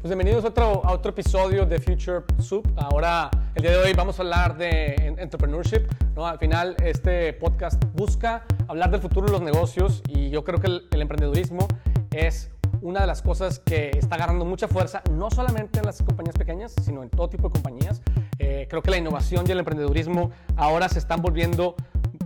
Pues bienvenidos a otro, a otro episodio de Future Soup. Ahora, el día de hoy vamos a hablar de entrepreneurship. ¿no? Al final, este podcast busca hablar del futuro de los negocios y yo creo que el, emprendedurismo es una de las cosas que está agarrando mucha fuerza, no solamente en las compañías pequeñas, sino en todo tipo de compañías. Eh, creo que la innovación y el emprendedurismo ahora se están volviendo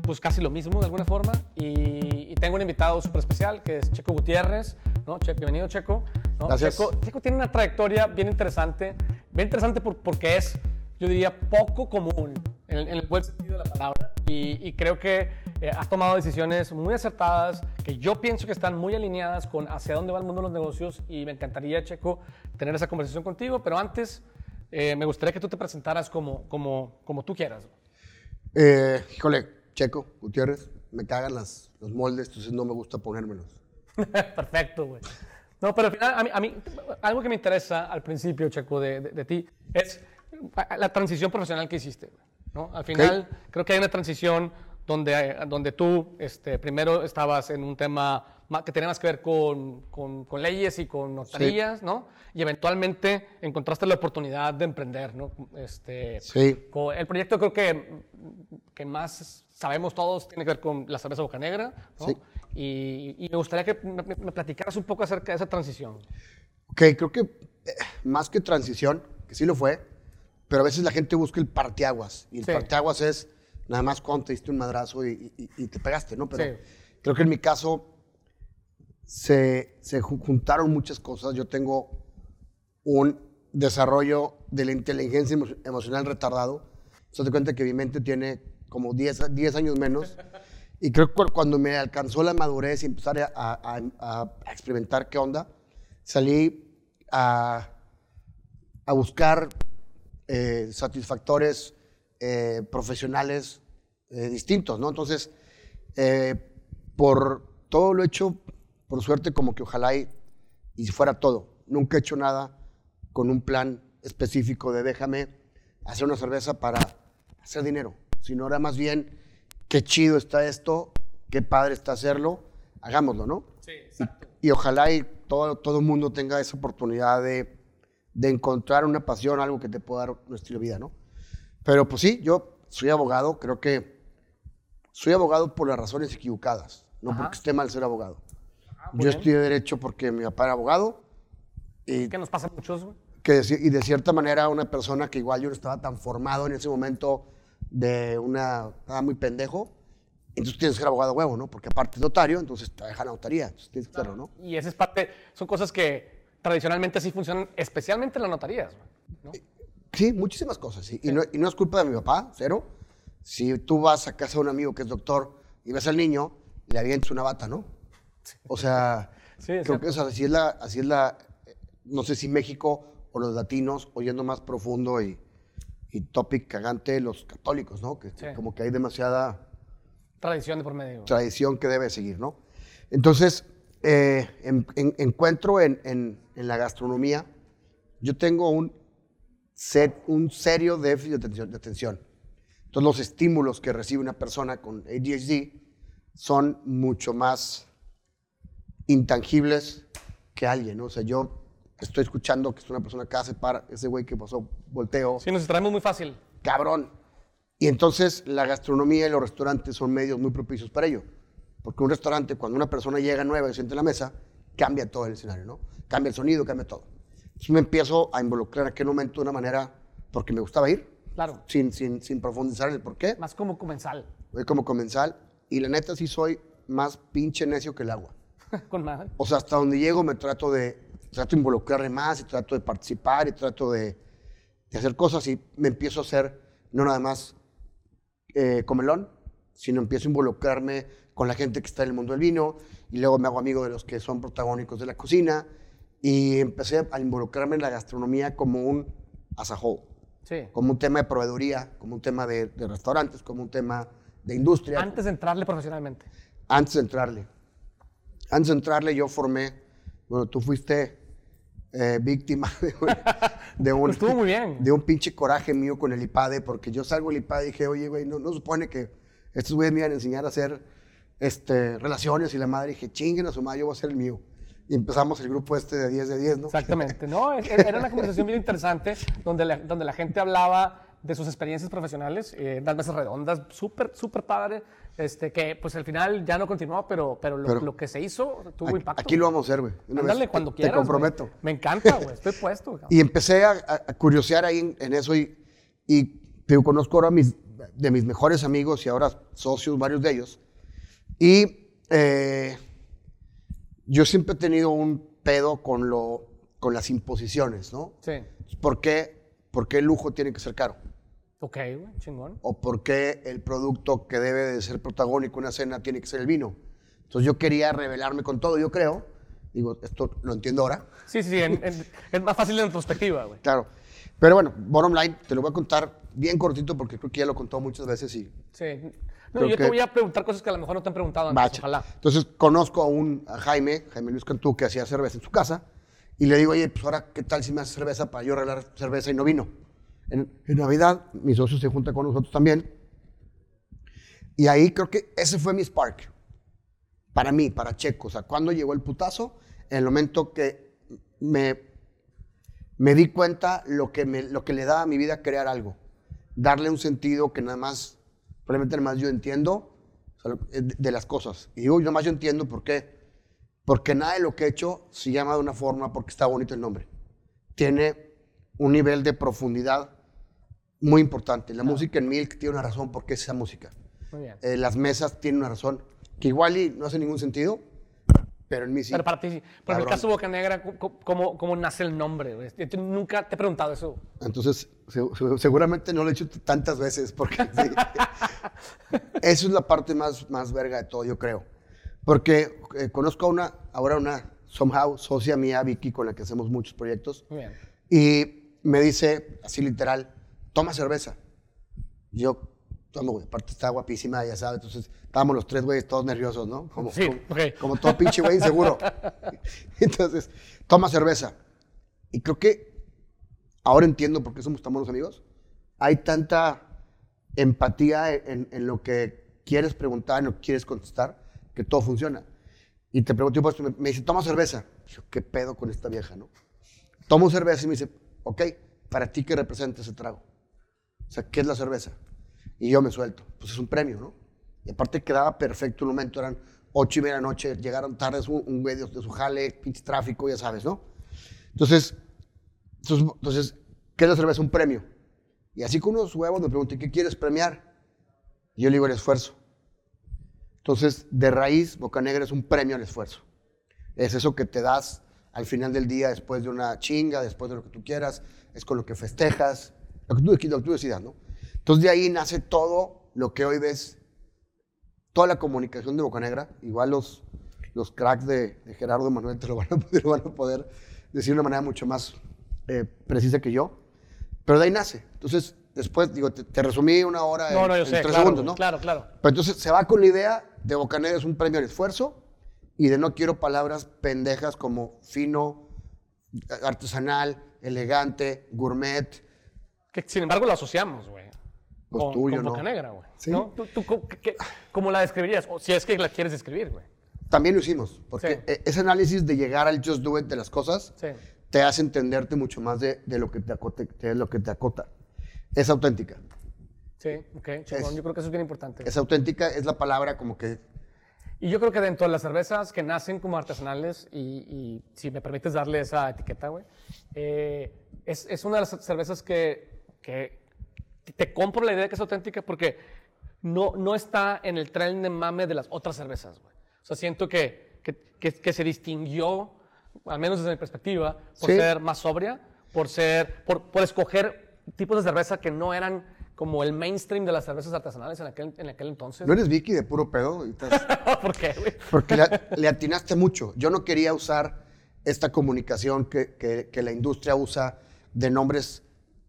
pues casi lo mismo de alguna forma. Y, tengo un invitado súper especial que es Checo Gutiérrez. ¿no? bienvenido, Checo. Gracias. Checo, tiene una trayectoria bien interesante, bien interesante porque es, yo diría, poco común en, el buen sentido de la palabra. Y, creo que eh, has tomado decisiones muy acertadas, que yo pienso que están muy alineadas con hacia dónde va el mundo de los negocios. Y me encantaría, Checo, tener esa conversación contigo. Pero antes, eh, me gustaría que tú te presentaras como, como, como tú quieras. Eh, híjole, Checo, Gutiérrez, me cagan las, los moldes, entonces no me gusta ponérmelos. Perfecto, güey. No, pero al final, a mí, algo que me interesa al principio, Checo, de, de, ti, es la transición profesional que hiciste. ¿no? Al final, creo que hay una transición donde, donde tú este, primero estabas en un tema que tenía más que ver con, con, leyes y con notarías, ¿no? Y eventualmente encontraste la oportunidad de emprender, ¿no? Este, sí. el proyecto creo que, que más sabemos todos tiene que ver con la cerveza Boca Negra, ¿no? Sí. Y, me gustaría que me, platicaras un poco acerca de esa transición. Ok, creo que eh, más que transición, que sí lo fue, pero a veces la gente busca el parteaguas. Y el parteaguas es nada más cuando te diste un madrazo y, te pegaste, ¿no? Pero creo que en mi caso se, se juntaron muchas cosas. Yo tengo un desarrollo de la inteligencia emocional retardado. Se te cuenta que mi mente tiene como 10, 10 años menos. Y creo que cuando me alcanzó la madurez y empezar a, a, experimentar qué onda, salí a, a buscar eh, satisfactores eh, profesionales eh, distintos, ¿no? Entonces, por todo lo hecho, por suerte, como que ojalá y, y fuera todo. Nunca he hecho nada con un plan específico de déjame hacer una cerveza para hacer dinero, sino era más bien qué chido está esto, qué padre está hacerlo, hagámoslo, ¿no? Sí, exacto. Y, ojalá y todo, todo el mundo tenga esa oportunidad de, de, encontrar una pasión, algo que te pueda dar un estilo de vida, ¿no? Pero pues sí, yo soy abogado, creo que soy abogado por las razones equivocadas, no porque esté mal ser abogado. Ah, yo estudié Derecho porque mi papá era abogado. Y ¿Qué nos pasa a muchos, Que y de cierta manera una persona que igual yo no estaba tan formado en ese momento de una... Estaba muy pendejo. Entonces tienes que ser abogado huevo, ¿no? Porque aparte es notario, entonces te dejan notaría. Entonces tienes que hacerlo, ¿no? Y esa es parte... Son cosas que tradicionalmente así funcionan, especialmente en las notarías, ¿no? Sí, muchísimas cosas, sí. Y, no, y no es culpa de mi papá, cero. Si tú vas a casa de un amigo que es doctor y ves al niño, le avientas una bata, ¿no? O sea, creo que así, es la, así es la, no sé si México o los latinos, oyendo más profundo y, y topic cagante, los católicos, ¿no? Que como que hay demasiada... Tradición de por medio. Tradición que debe seguir, ¿no? Entonces, eh, encuentro en, en, en, la gastronomía, yo tengo un, set, un serio déficit de atención, de atención. Entonces, los estímulos que recibe una persona con ADHD son mucho más intangibles que alguien, ¿no? O sea, yo estoy escuchando que es una persona que hace para ese güey que pasó volteo. Sí, nos extraemos muy fácil. Cabrón. Y entonces la gastronomía y los restaurantes son medios muy propicios para ello. Porque un restaurante, cuando una persona llega nueva y se siente en la mesa, cambia todo el escenario, ¿no? Cambia el sonido, cambia todo. Entonces me empiezo a involucrar en aquel momento de una manera porque me gustaba ir. Claro. Sin, sin, sin profundizar en el por qué. Más como comensal. Voy como comensal. Y la neta sí soy más pinche necio que el agua. Con más. O sea, hasta donde llego me trato de, trato de involucrarme más y trato de participar y trato de, de hacer cosas y me empiezo a hacer no nada más eh, comelón, sino empiezo a involucrarme con la gente que está en el mundo del vino y luego me hago amigo de los que son protagónicos de la cocina y empecé a involucrarme en la gastronomía como un as a whole. Sí. Como un tema de proveeduría, como un tema de, de restaurantes, como un tema de industria. Antes de entrarle profesionalmente. Antes de entrarle. Antes de entrarle yo formé, bueno, tú fuiste eh, víctima de un, Estuvo muy bien. de un pinche coraje mío con el IPADE, porque yo salgo del IPADE y dije, oye, güey, no, no supone que estos güeyes me iban a enseñar a hacer este, relaciones y la madre dije, chinguen a su madre, yo voy a hacer el mío. Y empezamos el grupo este de 10 de 10, ¿no? Exactamente, ¿no? Era una conversación bien interesante donde la, donde la gente hablaba de sus experiencias profesionales, eh, las mesas redondas, súper, súper padre, este, que pues al final ya no continuó, pero, pero, lo, que se hizo tuvo impacto. Aquí lo vamos a hacer, güey. Ándale, cuando quieras. Te comprometo. Me encanta, güey, estoy puesto. y empecé a, a, curiosear ahí en, eso y, y te conozco ahora mis, de mis mejores amigos y ahora socios, varios de ellos. Y eh, yo siempre he tenido un pedo con, lo, con las imposiciones, ¿no? Sí. ¿Por qué, ¿Por qué el lujo tiene que ser caro? Ok, güey, chingón. O por qué el producto que debe de ser protagónico en una cena tiene que ser el vino. Entonces yo quería revelarme con todo, yo creo. Digo, esto lo entiendo ahora. Sí, sí, es más fácil en perspectiva, güey. Claro. Pero bueno, bottom line, te lo voy a contar bien cortito porque creo que ya lo contado muchas veces y... Sí. No, yo te voy a preguntar cosas que a lo mejor no te han preguntado antes, ojalá. Entonces, conozco a un Jaime, Jaime Luis Cantú, que hacía cerveza en su casa, y le digo, oye, pues ahora, ¿qué tal si me haces cerveza para yo arreglar cerveza y no vino? En, Navidad, mi socio se junta con nosotros también, y ahí creo que ese fue mi spark, para mí, para Checo. O sea, cuando llegó el putazo, en el momento que me, me di cuenta lo que, me, lo que le da a mi vida crear algo, darle un sentido que nada más Probablemente más yo entiendo de las cosas. Y digo, más yo entiendo por qué. Porque nada de lo que he hecho se llama de una forma porque está bonito el nombre. Tiene un nivel de profundidad muy importante. La música en Milk tiene una razón porque es esa música. Muy bien. Eh, las mesas tienen una razón que igual y no hace ningún sentido, pero en mí sí. Pero para ti Por el caso Boca Negra, ¿cómo, ¿cómo, nace el nombre? nunca te he preguntado eso. Entonces, seguramente no lo he hecho tantas veces, porque eso es la parte más, más verga de todo, yo creo. Porque eh, conozco a una, ahora una, somehow, socia mía, Vicky, con la que hacemos muchos proyectos. Muy bien. Y me dice, así literal, toma cerveza. yo, tomo, güey. Aparte está guapísima, ya sabes. Entonces, estábamos los tres güeyes todos nerviosos, ¿no? Como, sí, como, todo pinche güey inseguro. Entonces, toma cerveza. Y creo que ahora entiendo por qué somos tan buenos amigos. Hay tanta empatía en, lo que quieres preguntar, en lo que quieres contestar, que todo funciona. Y te pregunto, pues, me, me dice, toma cerveza. yo, ¿qué pedo con esta vieja, no? Tomo cerveza y me dice, ok, ¿para ti qué representa ese trago? O sea, ¿qué es la cerveza? Y yo me suelto. Pues es un premio, ¿no? Y aparte quedaba perfecto el momento, eran ocho y media noche, llegaron tarde un, un güey de, su jale, pinche tráfico, ya sabes, ¿no? Entonces, entonces, ¿qué es la cerveza? Un premio. Y así con unos huevos me pregunté, ¿qué quieres premiar? Y yo le digo el esfuerzo. Entonces, de raíz, Boca Negra es un premio al esfuerzo. Es eso que te das al final del día, después de una chinga, después de lo que tú quieras, es con lo que festejas, lo que tú, lo que tú decidas, ¿no? Entonces, de ahí nace todo lo que hoy ves toda la comunicación de Bocanegra, igual los, los cracks de, Gerardo Manuel te lo, van a, poder decir de una manera mucho más eh, precisa que yo, pero de ahí nace. Entonces, después, digo, te, resumí una hora en, no, tres segundos, ¿no? Claro, claro. Pero entonces se va con la idea de Bocanegra es un premio al esfuerzo y de no quiero palabras pendejas como fino, artesanal, elegante, gourmet. Que sin embargo lo asociamos, güey. Pues con, tuyo, Boca Negra, güey. ¿no? ¿Tú, cómo la describirías? O si es que la quieres describir, güey. También lo hicimos, porque e, ese análisis de llegar al just do it de las cosas te hace entenderte mucho más de, de lo, que te acota, de lo que te acota. Es auténtica. Sí, ok, chingón. yo creo que eso es bien importante. Es auténtica, es la palabra como que... Y yo creo que dentro de las cervezas que nacen como artesanales, y, y si me permites darle esa etiqueta, güey, eh, es, es, una de las cervezas que, que te compro la idea de que es auténtica porque no, no está en el tren de mame de las otras cervezas, güey. O sea, siento que, que, que, se distinguió, al menos desde mi perspectiva, por ser más sobria, por, ser, por, por, escoger tipos de cerveza que no eran como el mainstream de las cervezas artesanales en aquel, en aquel entonces. ¿No eres Vicky de puro pedo? ¿Por qué, güey? Porque le, le, atinaste mucho. Yo no quería usar esta comunicación que, que, que la industria usa de nombres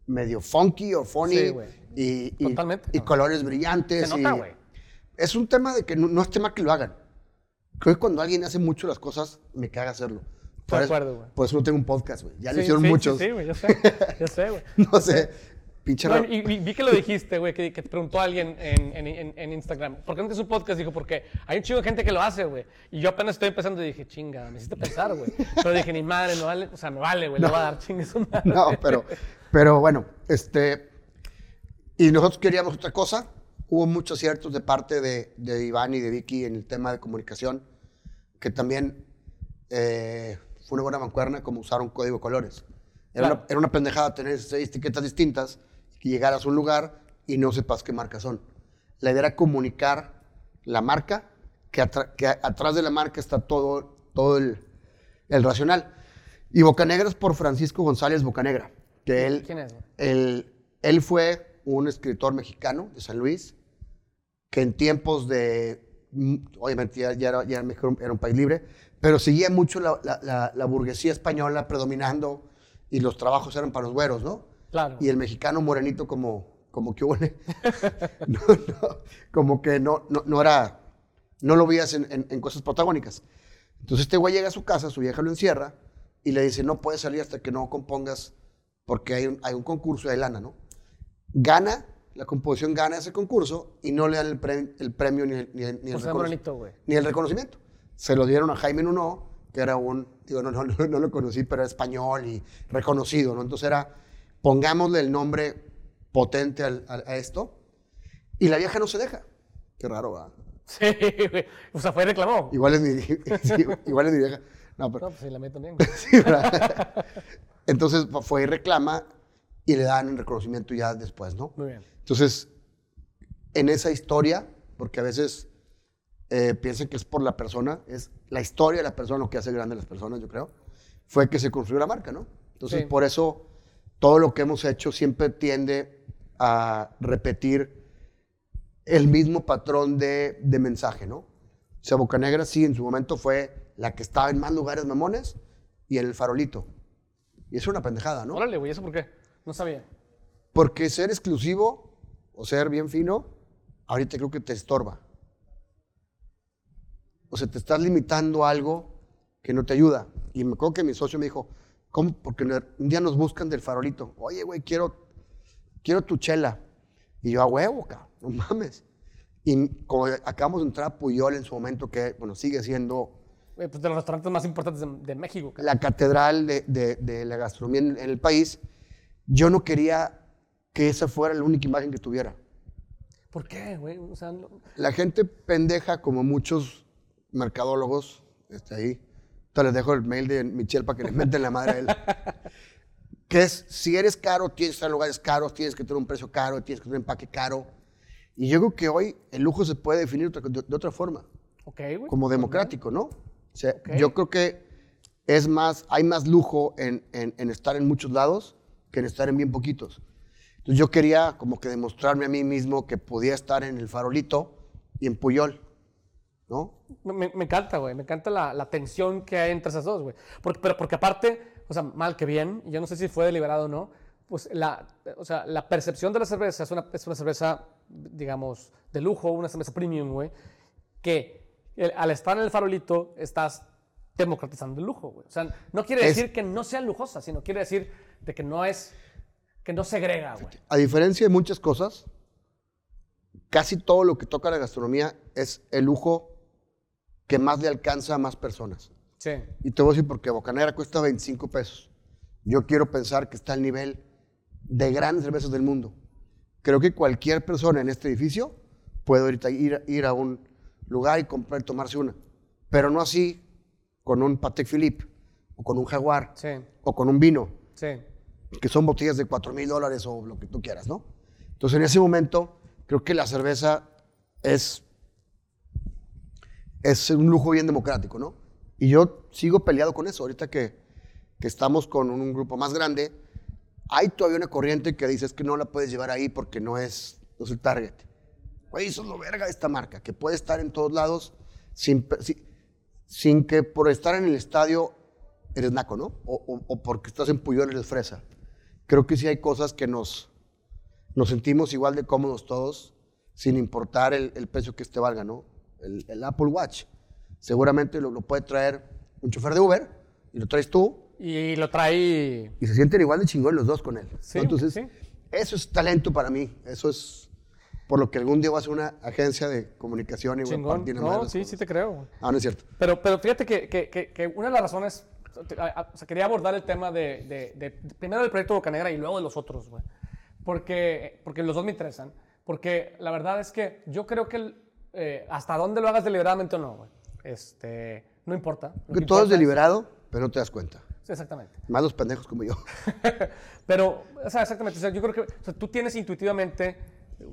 medio funky o funny. y, y, colores brillantes. Se nota, Es un tema de que no, es tema que lo hagan. Creo que cuando alguien hace mucho las cosas, me caga hacerlo. Por, acuerdo, güey. Por eso no tengo un podcast, güey. Ya lo hicieron muchos. Sí, güey, yo sé. Yo sé, güey. no sé. pinche Bueno, y, y vi que lo dijiste, güey, que, que te preguntó alguien en, en, en, en Instagram. ¿Por qué no tienes un podcast? Dijo, porque hay un chingo de gente que lo hace, güey. Y yo apenas estoy empezando y dije, chinga, me hiciste pensar, güey. Pero dije, ni madre, no vale, o sea, me vale, güey, le voy a dar madre. No, pero, pero bueno, este. Y nosotros queríamos otra cosa. Hubo muchos ciertos de parte de, de Iván y de Vicky en el tema de comunicación, que también eh, fue una buena mancuerna como usar un código de colores. Era, Claro. una, era una pendejada tener seis etiquetas distintas y llegaras a un lugar y no sepas qué marcas son. La idea era comunicar la marca, que, atra- que atrás de la marca está todo, todo el, el racional. Y Bocanegra es por Francisco González Bocanegra, que él, ¿Quién es, él, él fue un escritor mexicano de San Luis, que en tiempos de, mm, obviamente ya, ya era, ya México era un país libre, pero seguía mucho la, la- la- la burguesía española predominando y los trabajos eran para los güeros, ¿no? Claro. Y el mexicano morenito como, como que huele, no, no, como que no, no, no era, no lo veías en, en- en cosas protagónicas. Entonces este güey llega a su casa, su vieja lo encierra y le dice, no puedes salir hasta que no compongas porque hay un, hay un concurso hay lana, ¿no? Gana, la composición gana ese concurso y no le dan el, pre- el premio ni el, ni el- ni el O sea, reconoci- morenito, güey. ni el reconocimiento. Se lo dieron a Jaime Nuno, que era un, digo, no, no, no, no lo conocí, pero era español y reconocido, ¿no? Entonces era, pongámosle el nombre potente al- al- a esto, y la vieja no se deja. Qué raro, ¿verdad? Sí, güey. O sea, fue y reclamó. Igual es mi, sí, igual es mi vieja. No, pero, No, pues sí, la mía también. sí, ¿verdad? Entonces fue y reclama y le dan el reconocimiento ya después, ¿no? Muy bien. Entonces, en esa historia, porque a veces eh, piensan que es por la persona, es la historia de la persona lo que hace grande a las personas, yo creo, fue que se construyó la marca, ¿no? Entonces, Sí. por eso todo lo que hemos hecho siempre tiende a repetir el mismo patrón de, de mensaje, ¿no? O sea, Bocanegra sí, en su momento fue la que estaba en más lugares mamones y en el farolito. Y es una pendejada, ¿no? Órale, güey, ¿eso por qué? No sabía. Porque ser exclusivo o ser bien fino, ahorita creo que te estorba. O sea, te estás limitando a algo que no te ayuda. Y me acuerdo que mi socio me dijo, ¿cómo? Porque un día nos buscan del farolito. Oye, güey, quiero, quiero tu chela. Y yo, a huevo, cabrón, no mames. Y como acabamos de entrar a Puyol en su momento, que, bueno, sigue siendo Güey, pues de los restaurantes más importantes de, de México. cabrón. la catedral de, de- de la gastronomía en, en el país, yo no quería que esa fuera la única imagen que tuviera. ¿Por qué, güey? O sea, no- La gente pendeja, como muchos mercadólogos, este, ahí, te les dejo el mail de Michelle para que le meten la madre a él. que es, si eres caro, tienes que estar en lugares caros, tienes que tener un precio caro, tienes que tener un empaque caro. Y yo creo que hoy el lujo se puede definir de, de otra forma, ok, güey. como democrático, ¿no? O sea, Ok. yo creo que es más, hay más lujo en, en- en estar en muchos lados que en estar en bien poquitos. Entonces yo quería como que demostrarme a mí mismo que podía estar en el farolito y en Puyol, ¿no? Me, me- encanta, güey. Me encanta la, la tensión que hay entre esas dos, güey. Porque, pero porque aparte, o sea, mal que bien, yo no sé si fue deliberado o no, pues la, o sea, la percepción de la cerveza es una, es una cerveza, digamos, de lujo, una cerveza premium, güey, que el- al estar en el farolito estás democratizando el lujo, güey. O sea, no quiere Es- decir que no sea lujosa, sino quiere decir de que no es, que no segrega, güey. A diferencia de muchas cosas, casi todo lo que toca la gastronomía es el lujo que más le alcanza a más personas. Sí. Y te voy a decir porque Bocanera cuesta 25 pesos. Yo quiero pensar que está al nivel de grandes cervezas del mundo. Creo que cualquier persona en este edificio puede ahorita ir, ir a un lugar y comprar, tomarse una. Pero no así con un Patek Philippe, o con un Jaguar, Sí. o con un vino, Sí. que son botellas de 4 mil dólares o lo que tú quieras, ¿no? Entonces en ese momento creo que la cerveza es, es un lujo bien democrático, ¿no? Y yo sigo peleado con eso. Ahorita que, que estamos con un, grupo más grande, hay todavía una corriente que dice es que no la puedes llevar ahí porque no es, no es el target. Güey, eso es lo verga de esta marca, que puede estar en todos lados sin, pe- si- sin que por estar en el estadio eres naco, ¿no? O, o- o porque estás en Puyol eres fresa. Creo que sí hay cosas que nos, nos sentimos igual de cómodos todos, sin importar el, el precio que este valga, ¿no? El, el Apple Watch. Seguramente lo, lo puede traer un chofer de Uber y lo traes tú Y lo trae. y se sienten igual de chingón los dos con él. ¿no? Sí, Entonces, sí. Eso es talento para mí. Eso es por lo que algún día voy a hacer una agencia de comunicación y a partir No, sí, sí te creo. Ah, no es cierto. Pero, pero fíjate que, que, que, una de las razones, o sea, quería abordar el tema de, de, primero del proyecto Boca Negra y luego de los otros, güey. Porque, porque los dos me interesan. Porque la verdad es que yo creo que eh, hasta dónde lo hagas deliberadamente o no, güey. Este, no importa. Que todo es deliberado, pero no te das cuenta. Sí, exactamente. Más los pendejos como yo. pero, o sea, exactamente. O sea, yo creo que o sea, tú tienes intuitivamente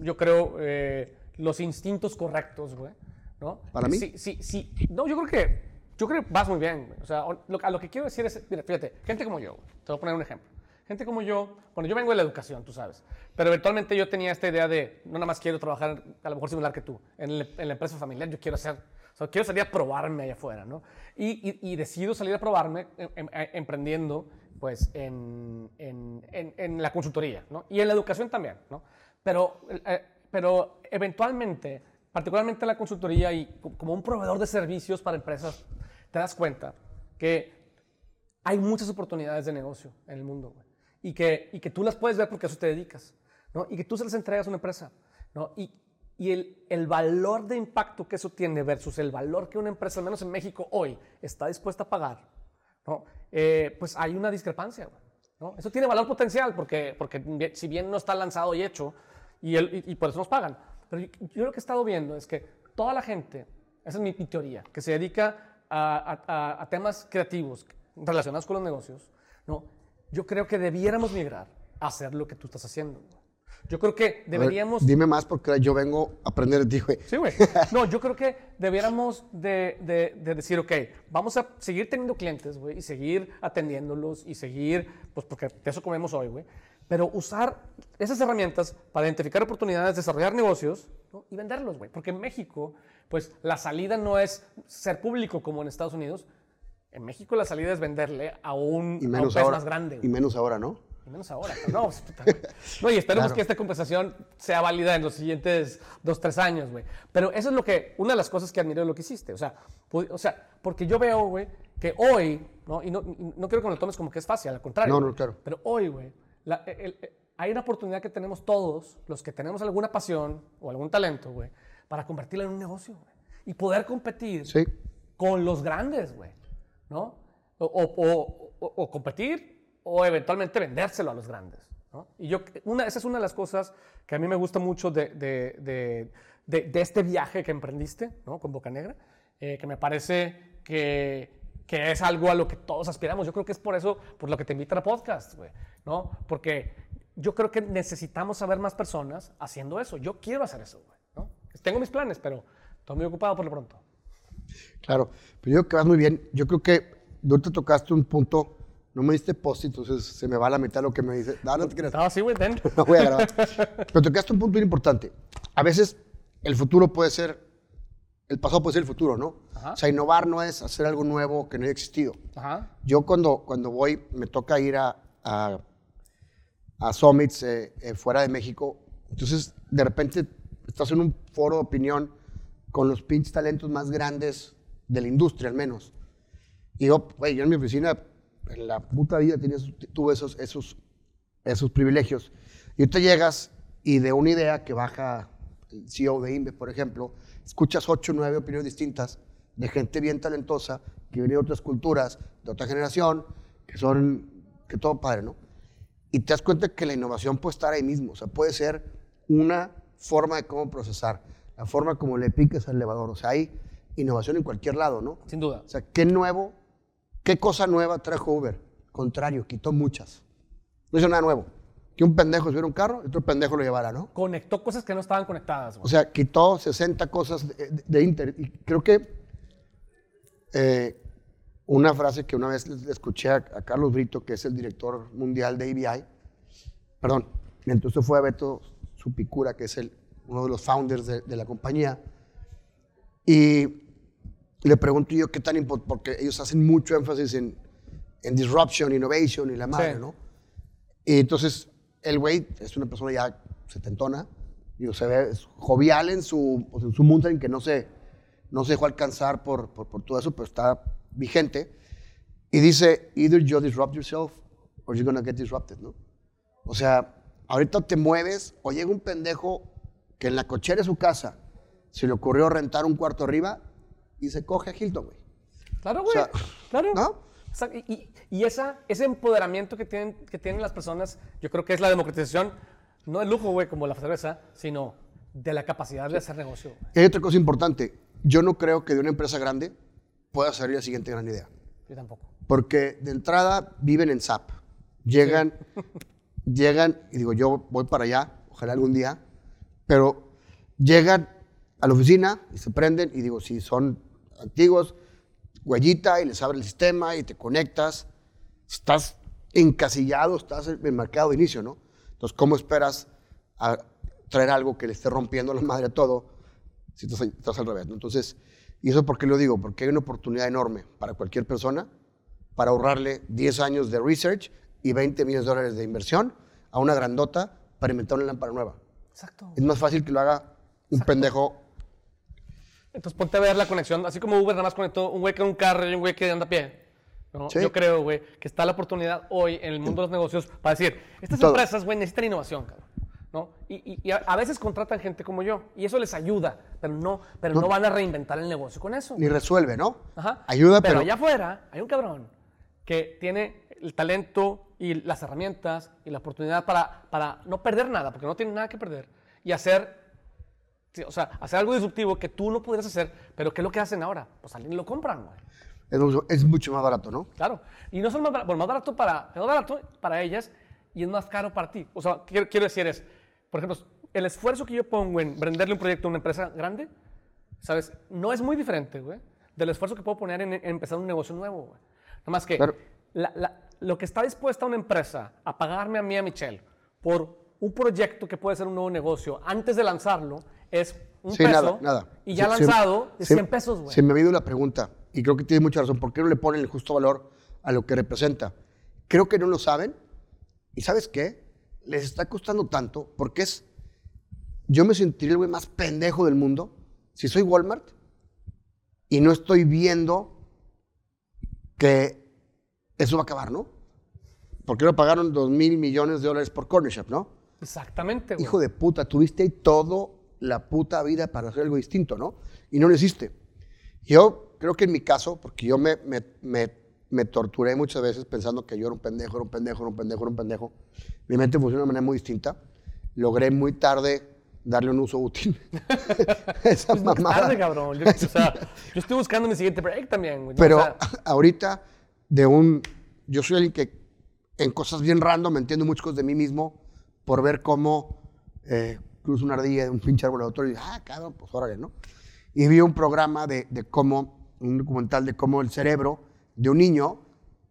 yo creo, eh, los instintos correctos, güey. ¿No? ¿Para mí? Sí, sí, sí. No, yo creo que, yo creo que vas muy bien, güey. O sea, a lo que quiero decir es, mira, fíjate, gente como yo, te voy a poner un ejemplo. Gente como yo, bueno, yo vengo de la educación, tú sabes, pero eventualmente yo tenía esta idea de, no nada más quiero trabajar, a lo mejor similar que tú, en, la empresa familiar, yo quiero hacer, o sea, quiero salir a probarme allá afuera, ¿no? Y, y, decido salir a probarme em, em, em, emprendiendo, pues, en, en, en, la consultoría, ¿no? Y en la educación también, ¿no? Pero, eh, pero eventualmente, particularmente en la consultoría y como un proveedor de servicios para empresas, te das cuenta que hay muchas oportunidades de negocio en el mundo y, que, y que tú las puedes ver porque a eso te dedicas ¿no? y que tú se las entregas a una empresa. ¿no? Y, y el, el, valor de impacto que eso tiene versus el valor que una empresa, al menos en México hoy, está dispuesta a pagar, ¿no? Eh, pues hay una discrepancia. ¿No? Eso tiene valor potencial porque, porque si bien no está lanzado y hecho, y, y, por eso nos pagan. Pero yo, lo que he estado viendo es que toda la gente, esa es mi, teoría, que se dedica a, a, temas creativos relacionados con los negocios, ¿no? yo creo que debiéramos migrar a hacer lo que tú estás haciendo. Yo creo que deberíamos... dime más porque yo vengo a aprender de ti, güey. Sí, güey. No, yo creo que debiéramos de, de, de, decir, ok, vamos a seguir teniendo clientes, güey, y seguir atendiéndolos y seguir, pues porque de eso comemos hoy, güey pero usar esas herramientas para identificar oportunidades, desarrollar negocios y venderlos, güey. Porque en México, pues la salida no es ser público como en Estados Unidos. En México la salida es venderle a un, y menos más grande. Y menos ahora, ¿no? Y menos ahora. No, pues, no y esperemos que esta conversación sea válida en los siguientes dos, tres años, güey. Pero eso es lo que, una de las cosas que admiro de lo que hiciste. O sea, o sea porque yo veo, güey, que hoy, ¿no? Y no, no quiero que me lo tomes como que es fácil, al contrario. No, no, claro. Pero hoy, güey, hay una oportunidad que tenemos todos, los que tenemos alguna pasión o algún talento, güey, para convertirlo en un negocio, güey. Y poder competir con los grandes, güey, ¿no? O, competir o eventualmente vendérselo a los grandes, ¿no? Y yo, una, esa es una de las cosas que a mí me gusta mucho de, de, de, este viaje que emprendiste, ¿no? Con Boca Negra, eh, que me parece que que es algo a lo que todos aspiramos. Yo creo que es por eso, por lo que te invitan a podcast, güey, ¿no? Porque yo creo que necesitamos saber más personas haciendo eso. Yo quiero hacer eso, güey, ¿no? Tengo mis planes, pero estoy muy ocupado por lo pronto. Claro, pero yo creo que vas muy bien. Yo creo que tú te tocaste un punto, no me diste post, entonces se me va la mitad de lo que me dice. No, no te creas. No, sí, güey, no voy a grabar. pero tocaste un punto muy importante. A veces el futuro puede ser el pasado puede ser el futuro, ¿no? O sea, innovar no es hacer algo nuevo que no haya existido. Yo cuando, cuando voy, me toca ir a, a, summits eh, eh, fuera de México, entonces de repente estás en un foro de opinión con los pinches talentos más grandes de la industria, al menos. Y yo, güey, yo en mi oficina, en la puta vida tenía, tuve esos, esos, esos privilegios. Y tú llegas y de una idea que baja el CEO de INVE, por ejemplo, escuchas ocho o nueve opiniones distintas de gente bien talentosa que viene de otras culturas, de otra generación, que son, que todo padre, ¿no? Y te das cuenta que la innovación puede estar ahí mismo, o sea, puede ser una forma de cómo procesar, la forma como le piques al elevador, o sea, hay innovación en cualquier lado, ¿no? Sin duda. O sea, ¿qué nuevo, qué cosa nueva trajo Uber? Contrario, quitó muchas. No hizo nada nuevo que un pendejo subiera un carro y otro pendejo lo llevara, ¿no? Conectó cosas que no estaban conectadas. O sea, quitó 60 cosas de, Inter. Y creo que eh, una frase que una vez le escuché a, Carlos Brito, que es el director mundial de ABI, perdón, entonces fue a Beto Supicura, que es el, uno de los founders de, la compañía, y le pregunto yo qué tan importante, porque ellos hacen mucho énfasis en, en disruption, innovation y la madre, ¿no? Y entonces el güey es una persona ya setentona, y se ve jovial en su, en su mundo en que no se, no se dejó alcanzar por, por, por, todo eso, pero está vigente. Y dice, either you disrupt yourself or you're gonna get disrupted, ¿no? O sea, ahorita te mueves o llega un pendejo que en la cochera de su casa se le ocurrió rentar un cuarto arriba y se coge a Hilton, güey. Claro, güey. claro. ¿No? Y, y, esa, ese empoderamiento que tienen, que tienen las personas, yo creo que es la democratización, no del lujo, güey, como la cerveza, sino de la capacidad de hacer negocio. Hay otra cosa importante. Yo no creo que de una empresa grande pueda salir la siguiente gran idea. Yo tampoco. Porque de entrada viven en SAP. Llegan, llegan, y digo, yo voy para allá, ojalá algún día, pero llegan a la oficina y se prenden, y digo, si son antiguos, huellita y les abre el sistema y te conectas, estás encasillado, estás en mercado de inicio, ¿no? Entonces, ¿cómo esperas a traer algo que le esté rompiendo la madre a todo si estás, al revés? Entonces, ¿y eso por qué lo digo? Porque hay una oportunidad enorme para cualquier persona para ahorrarle 10 años de research y 20 millones de dólares de inversión a una grandota para inventar una lámpara nueva. Exacto. Es más fácil que lo haga un pendejo entonces ponte a ver la conexión, así como Uber nada más conectó un güey que un carro y un güey que anda a pie. Yo creo, güey, que está la oportunidad hoy en el mundo de los negocios para decir, estas empresas, güey, necesitan innovación, cabrón. ¿no? Y, a, veces contratan gente como yo y eso les ayuda, pero no, pero no, van a reinventar el negocio con eso. Ni resuelve, ¿no? Ajá. Ayuda, pero, pero allá afuera hay un cabrón que tiene el talento y las herramientas y la oportunidad para, para no perder nada, porque no tiene nada que perder, y hacer o sea, hacer algo disruptivo que tú no podrías hacer, pero ¿qué es lo que hacen ahora? Pues alguien lo compran, güey. Es, mucho más barato, ¿no? Claro. Y no solo más barato, más barato para, más barato para ellas y es más caro para ti. O sea, quiero, quiero decir es, por ejemplo, el esfuerzo que yo pongo en venderle un proyecto a una empresa grande, ¿sabes? No es muy diferente, güey, del esfuerzo que puedo poner en, empezar un negocio nuevo, güey. Nada más que lo que está dispuesta una empresa a pagarme a mí, a Michelle, por un proyecto que puede ser un nuevo negocio antes de lanzarlo, es un peso. Nada, Y ya lanzado es 100 pesos, güey. Se me ha habido la pregunta, y creo que tiene mucha razón, ¿por qué no le ponen el justo valor a lo que representa? Creo que no lo saben. ¿Y sabes qué? Les está costando tanto porque es. Yo me sentiría el güey más pendejo del mundo si soy Walmart y no estoy viendo que eso va a acabar, ¿no? Porque no pagaron 2 mil millones de dólares por Corner Shop, ¿no? Exactamente, güey. Hijo de puta, tuviste ahí todo la puta vida para hacer algo distinto, ¿no? Y no lo hiciste. Yo creo que en mi caso, porque yo me, me, torturé muchas veces pensando que yo era un pendejo, era un pendejo, era un pendejo, era un pendejo. Mi mente funciona de una manera muy distinta. Logré muy tarde darle un uso útil. Esa es tarde, cabrón. Yo, o sea, yo estoy buscando mi siguiente break también. Güey. Pero ahorita, de un... Yo soy alguien que en cosas bien random me entiendo muchas cosas de mí mismo por ver cómo... Eh, cruzo una ardilla de un pinche árbol otro y ah, cabrón, pues órale, ¿no? Y vi un programa de, de, cómo, un documental de cómo el cerebro de un niño,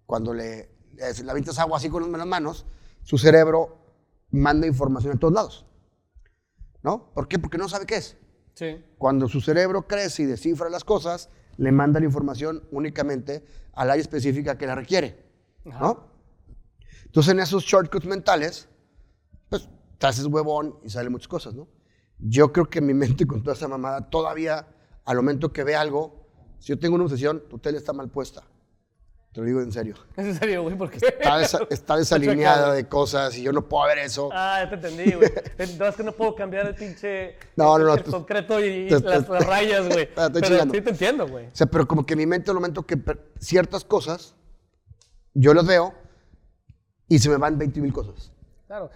cuando le, le, avientas agua así con las manos, su cerebro manda información a todos lados. ¿No? ¿Por qué? Porque no sabe qué es. Sí. Cuando su cerebro crece y descifra las cosas, le manda la información únicamente al área específica que la requiere. ¿No? Entonces, en esos shortcuts mentales, pues te haces huevón y salen muchas cosas, ¿no? Yo creo que mi mente con toda esa mamada, todavía al momento que ve algo, si yo tengo una obsesión, tu tele está mal puesta. Te lo digo en serio. ¿Es en serio, güey? Porque está, desalineada de cosas y yo no puedo ver eso. Ah, ya te entendí, güey. No, es que no puedo cambiar el pinche. No, no, no. El concreto y, las, rayas, güey. Pero sí te entiendo, güey. O sea, pero como que mi mente, al momento que ciertas cosas, yo las veo y se me van 20 mil cosas. Claro,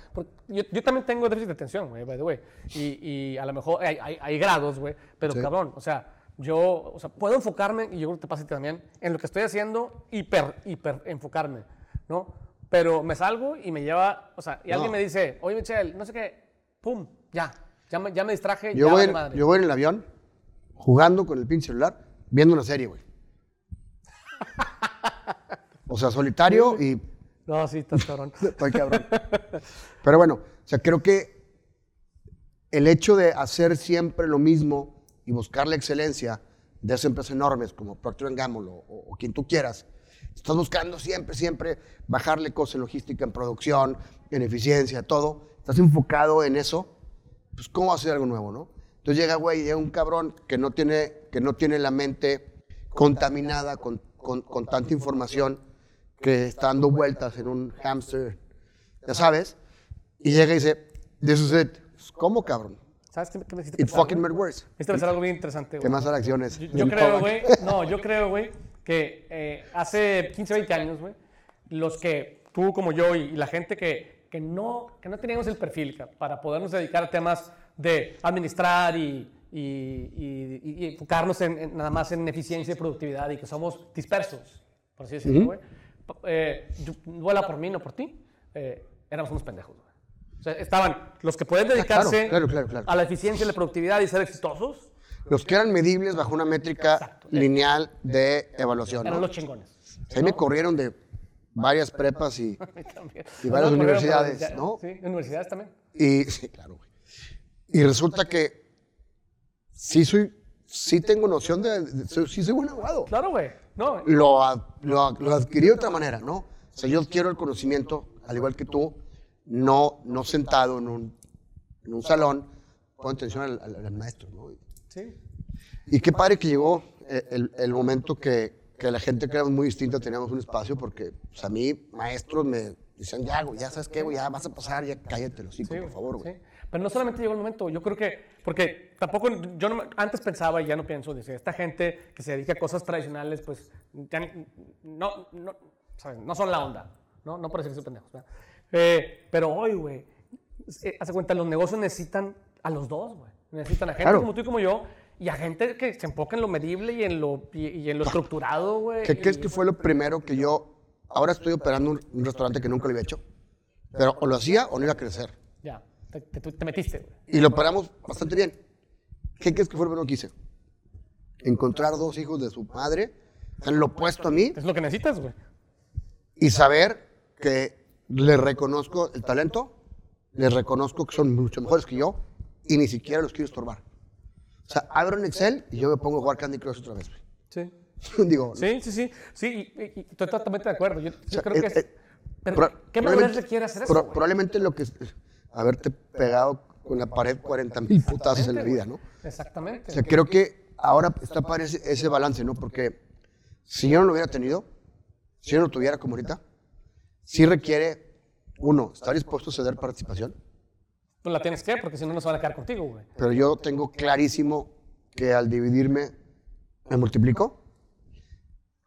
yo, yo, también tengo déficit de atención, güey, by the way. Y, y a lo mejor hay, hay, hay grados, güey, pero cabrón, o sea, yo o sea, puedo enfocarme, y yo creo que te pasa también, en lo que estoy haciendo, hiper, hiper enfocarme, ¿no? Pero me salgo y me lleva, o sea, y alguien me dice, oye, Michelle, no sé qué, pum, ya, ya me, ya me distraje, yo ya voy, madre. Yo voy en el avión, jugando con el pinche celular, viendo una serie, güey. o sea, solitario y no, sí, estás cabrón. Estoy cabrón. Pero bueno, o sea, creo que el hecho de hacer siempre lo mismo y buscar la excelencia de esas empresas enormes como Procter Gamble o, o, quien tú quieras, estás buscando siempre, siempre bajarle cosas en logística, en producción, en eficiencia, todo. Estás enfocado en eso, pues ¿cómo hacer algo nuevo, no? Entonces llega, güey, llega un cabrón que no tiene, que no tiene la mente contaminada con, con, con tanta información que está dando vueltas en un hamster, ya sabes, Y llega y dice, this is it. ¿Cómo, cabrón? ¿Sabes qué, qué me hiciste It pensar, fucking made worse. Me hiciste pensar algo bien interesante, ¿Qué güey. más acciones? Yo, yo creo, güey, no, yo creo, güey, que eh, hace 15, 20 años, güey, los que tú como yo y, y la gente que, que, no, que no teníamos el perfil ca, para podernos dedicar a temas de administrar y, y, y- enfocarnos en, en nada más en eficiencia y productividad y que somos dispersos, por así decirlo, güey. Pa- eh, vuela por mí, no por ti. eh, éramos unos pendejos. O sea, estaban los que pueden dedicarse claro, claro, claro. a la eficiencia y la productividad y ser exitosos, Los que eran medibles bajo una métrica Exacto. lineal de evaluación. eran ¿no? los chingones. Ahí me corrieron de varias prepas y. Y varias No, universidades, ya- ¿no? Sí, universidades también. y sí, claro, güey. Y resulta que sí soy, sí tengo noción de, de- sí soy buen abogado. Claro, güey. No, Lo, lo, lo adquirí de otra manera, ¿no? O sea, yo quiero el conocimiento, al igual que tú, no, no sentado en un, en un salón, con atención al, al- al maestro, ¿no? sí. Y qué padre que llegó eh, el, el momento que, que la gente que éramos muy distinta teníamos un espacio, porque pues, a mí, maestros me decían, ya, güey, ya sabes qué, güey, ya vas a pasar, ya cállate los hocico, Sí, por favor, güey. sí. Pero no solamente llegó el momento, yo creo que, porque tampoco, yo no antes pensaba y ya no pienso, decía, esta gente que se dedica a cosas tradicionales, pues, ya ni- no, no, ¿sabes? no son la onda, ¿no? No por decir que son pendejos. Eh, pero hoy, güey, eh, hace cuenta, los negocios necesitan a los dos, güey. Necesitan a gente Claro. como tú y como yo, y a gente que se enfoca en lo medible y en lo, y, y en lo estructurado, güey. ¿Qué crees que fue lo primero que yo, ahora estoy operando un, un restaurante que nunca lo había hecho, pero o lo hacía o no iba a crecer. Ya, te, te- te metiste, güey. Y lo operamos bastante bien. ¿Qué crees que fue lo primero que hice? Encontrar dos hijos de su madre, en lo opuesto a mí, Es lo que necesitas, güey. y saber que les reconozco el talento, les reconozco que son mucho mejores que yo y ni siquiera los quiero estorbar. O sea, abro un Excel y yo me pongo a jugar Candy Crush otra vez. güey. Sí. Digo, Sí, sí, sí. Sí, y, y- estoy totalmente de acuerdo. Yo, yo sea, creo que eh, es. eh, pero, ¿qué probablemente- hacer eso? pro- probablemente lo que haberte pegado con la pared 40 mil putazos en la vida, ¿no? Exactamente. O sea, creo que ahora está padre ese, balance, ¿no? Porque si yo no lo hubiera tenido, si yo no lo tuviera como ahorita, sí requiere, uno, estar dispuesto a ceder participación, Pues la tienes que, porque si no, no se van a quedar contigo, güey. pero yo tengo clarísimo que al dividirme me multiplico.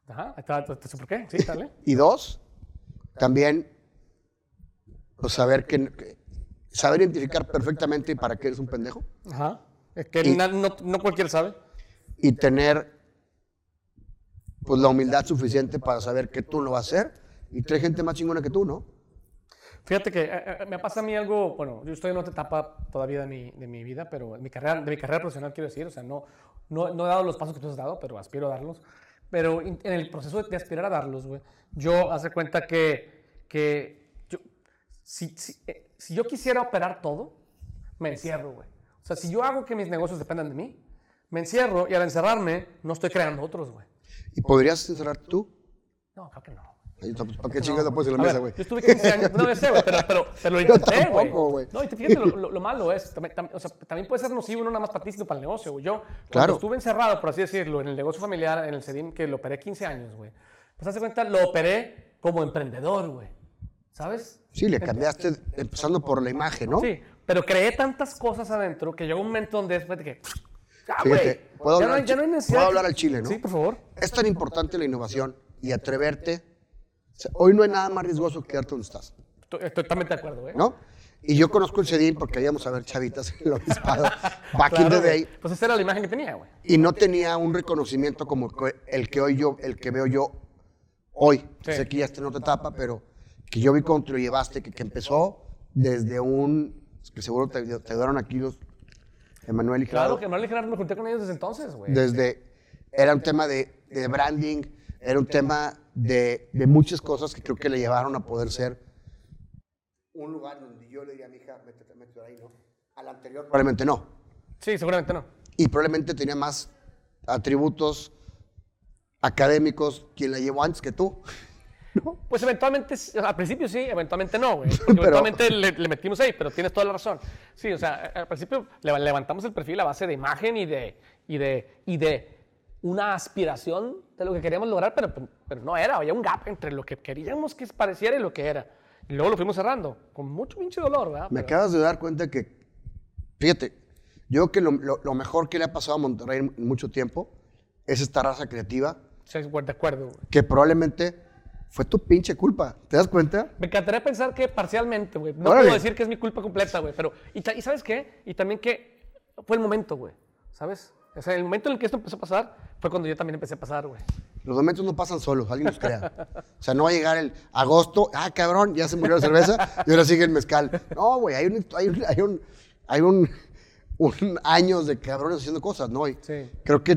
Ajá, te- ¿por qué? Sí, dale. Y dos, también pues, saber que, que- saber identificar perfectamente para qué eres un pendejo Ajá. Es que Y- no, no cualquiera sabe. y tener pues la humildad suficiente para saber que tú lo vas a hacer y trae gente más chingona que tú, ¿no? Fíjate que eh, eh, me pasa a mí algo, bueno, yo estoy en otra etapa todavía de mi, de mi vida, pero en mi carrera, de mi carrera profesional quiero decir, o sea, no, no, no he dado los pasos que tú has dado, pero aspiro a darlos. Pero in- en el proceso de aspirar a darlos, güey, yo hace cuenta que, que si, si, eh, si yo quisiera operar todo, me encierro, güey. O sea, si yo hago que mis negocios dependan de mí, me encierro y al encerrarme no estoy creando otros, güey. ¿Y podrías encerrar tú? No, creo que no. ¿Para qué chingas lo pones en la mesa, güey? Yo estuve 15 años, no, sé, güey, pero, pero, pero lo intenté, güey. No, y te fíjate, lo, lo- lo malo es, también, tam- o sea, también puede ser nocivo no nada más para ti, sino para el negocio, güey. Yo, Claro. estuve encerrado, por así decirlo, en el negocio familiar, en el CEDIM, que lo operé 15 años, güey. Pues hace cuenta, lo operé como emprendedor, güey. ¿Sabes? Sí, le cambiaste empezando por la imagen, ¿no? Sí, pero creé tantas cosas adentro que llegó un momento donde después de que... Ah, Fíjate, ¿puedo ya hablar no al ya no hay chi- necesidad puedo que- hablar al chile, ¿no? Sí, por favor. Es tan importante la innovación y atreverte. O sea, hoy no hay nada más riesgoso que quedarte donde estás, Estoy, totalmente de acuerdo, güey. ¿no? Y yo conozco el CEDIN porque íbamos a ver chavitas en el obispado, back in the day, Pues esa era la imagen que tenía, güey. y no tenía un reconocimiento como el que hoy yo, el que veo yo hoy. Sí. Sé que ya está en otra etapa, pero que yo vi cómo te lo llevaste, que, que empezó desde un, que seguro te, te ayudaron aquí los, Emanuel y Claro Gerardo, que Manuel y Gerardo me junté con ellos desde entonces, güey. desde, era un tema de, de branding, era un tema de, de muchas cosas que creo que le llevaron a poder ser un lugar donde yo le diría a mi hija, métete, métete ahí, ¿no? Al anterior probablemente no. Sí, seguramente no. Y probablemente tenía más atributos académicos quien la llevó antes que tú. Pues eventualmente, al principio sí, eventualmente no, güey. Pero- eventualmente le, le metimos ahí, pero tienes toda la razón. Sí, o sea, al principio le- levantamos el perfil a base de imagen y de, y de, y de una aspiración de lo que queríamos lograr, pero, pero no era, había un gap entre lo que queríamos que pareciera y lo que era. Y luego lo fuimos cerrando, con mucho pinche dolor, ¿verdad? Me acabas de dar cuenta que, fíjate, yo creo que lo, lo, mejor que le ha pasado a Monterrey en mucho tiempo es esta raza creativa. Sí, de acuerdo. Que probablemente fue tu pinche culpa. ¿Te das cuenta? Me encantaría pensar que parcialmente, güey. No puedo decir que es mi culpa completa, güey. Pero, y, y, ¿sabes qué? Y también que fue el momento, güey. ¿Sabes? O sea, el momento en el que esto empezó a pasar fue cuando yo también empecé a pasar, güey. Los momentos no pasan solos, alguien los crea. O sea, no va a llegar el agosto, ah, cabrón, ya se murió la cerveza y ahora sigue el mezcal. No, güey, hay un, hay un, hay un, hay un, un años de cabrones haciendo cosas, ¿no? Y sí. Creo que,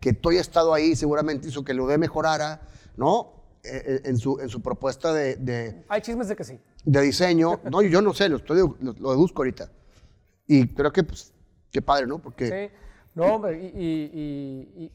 que tú hayas estado ahí seguramente hizo que lo de mejorara, ¿no? Eh, en, su, en su propuesta de, de, Hay chismes de que sí. De diseño. No, yo no sé, lo, estoy, lo, lo deduzco ahorita. Y creo que, pues, qué padre, ¿no? Porque... Sí. No, hombre, y,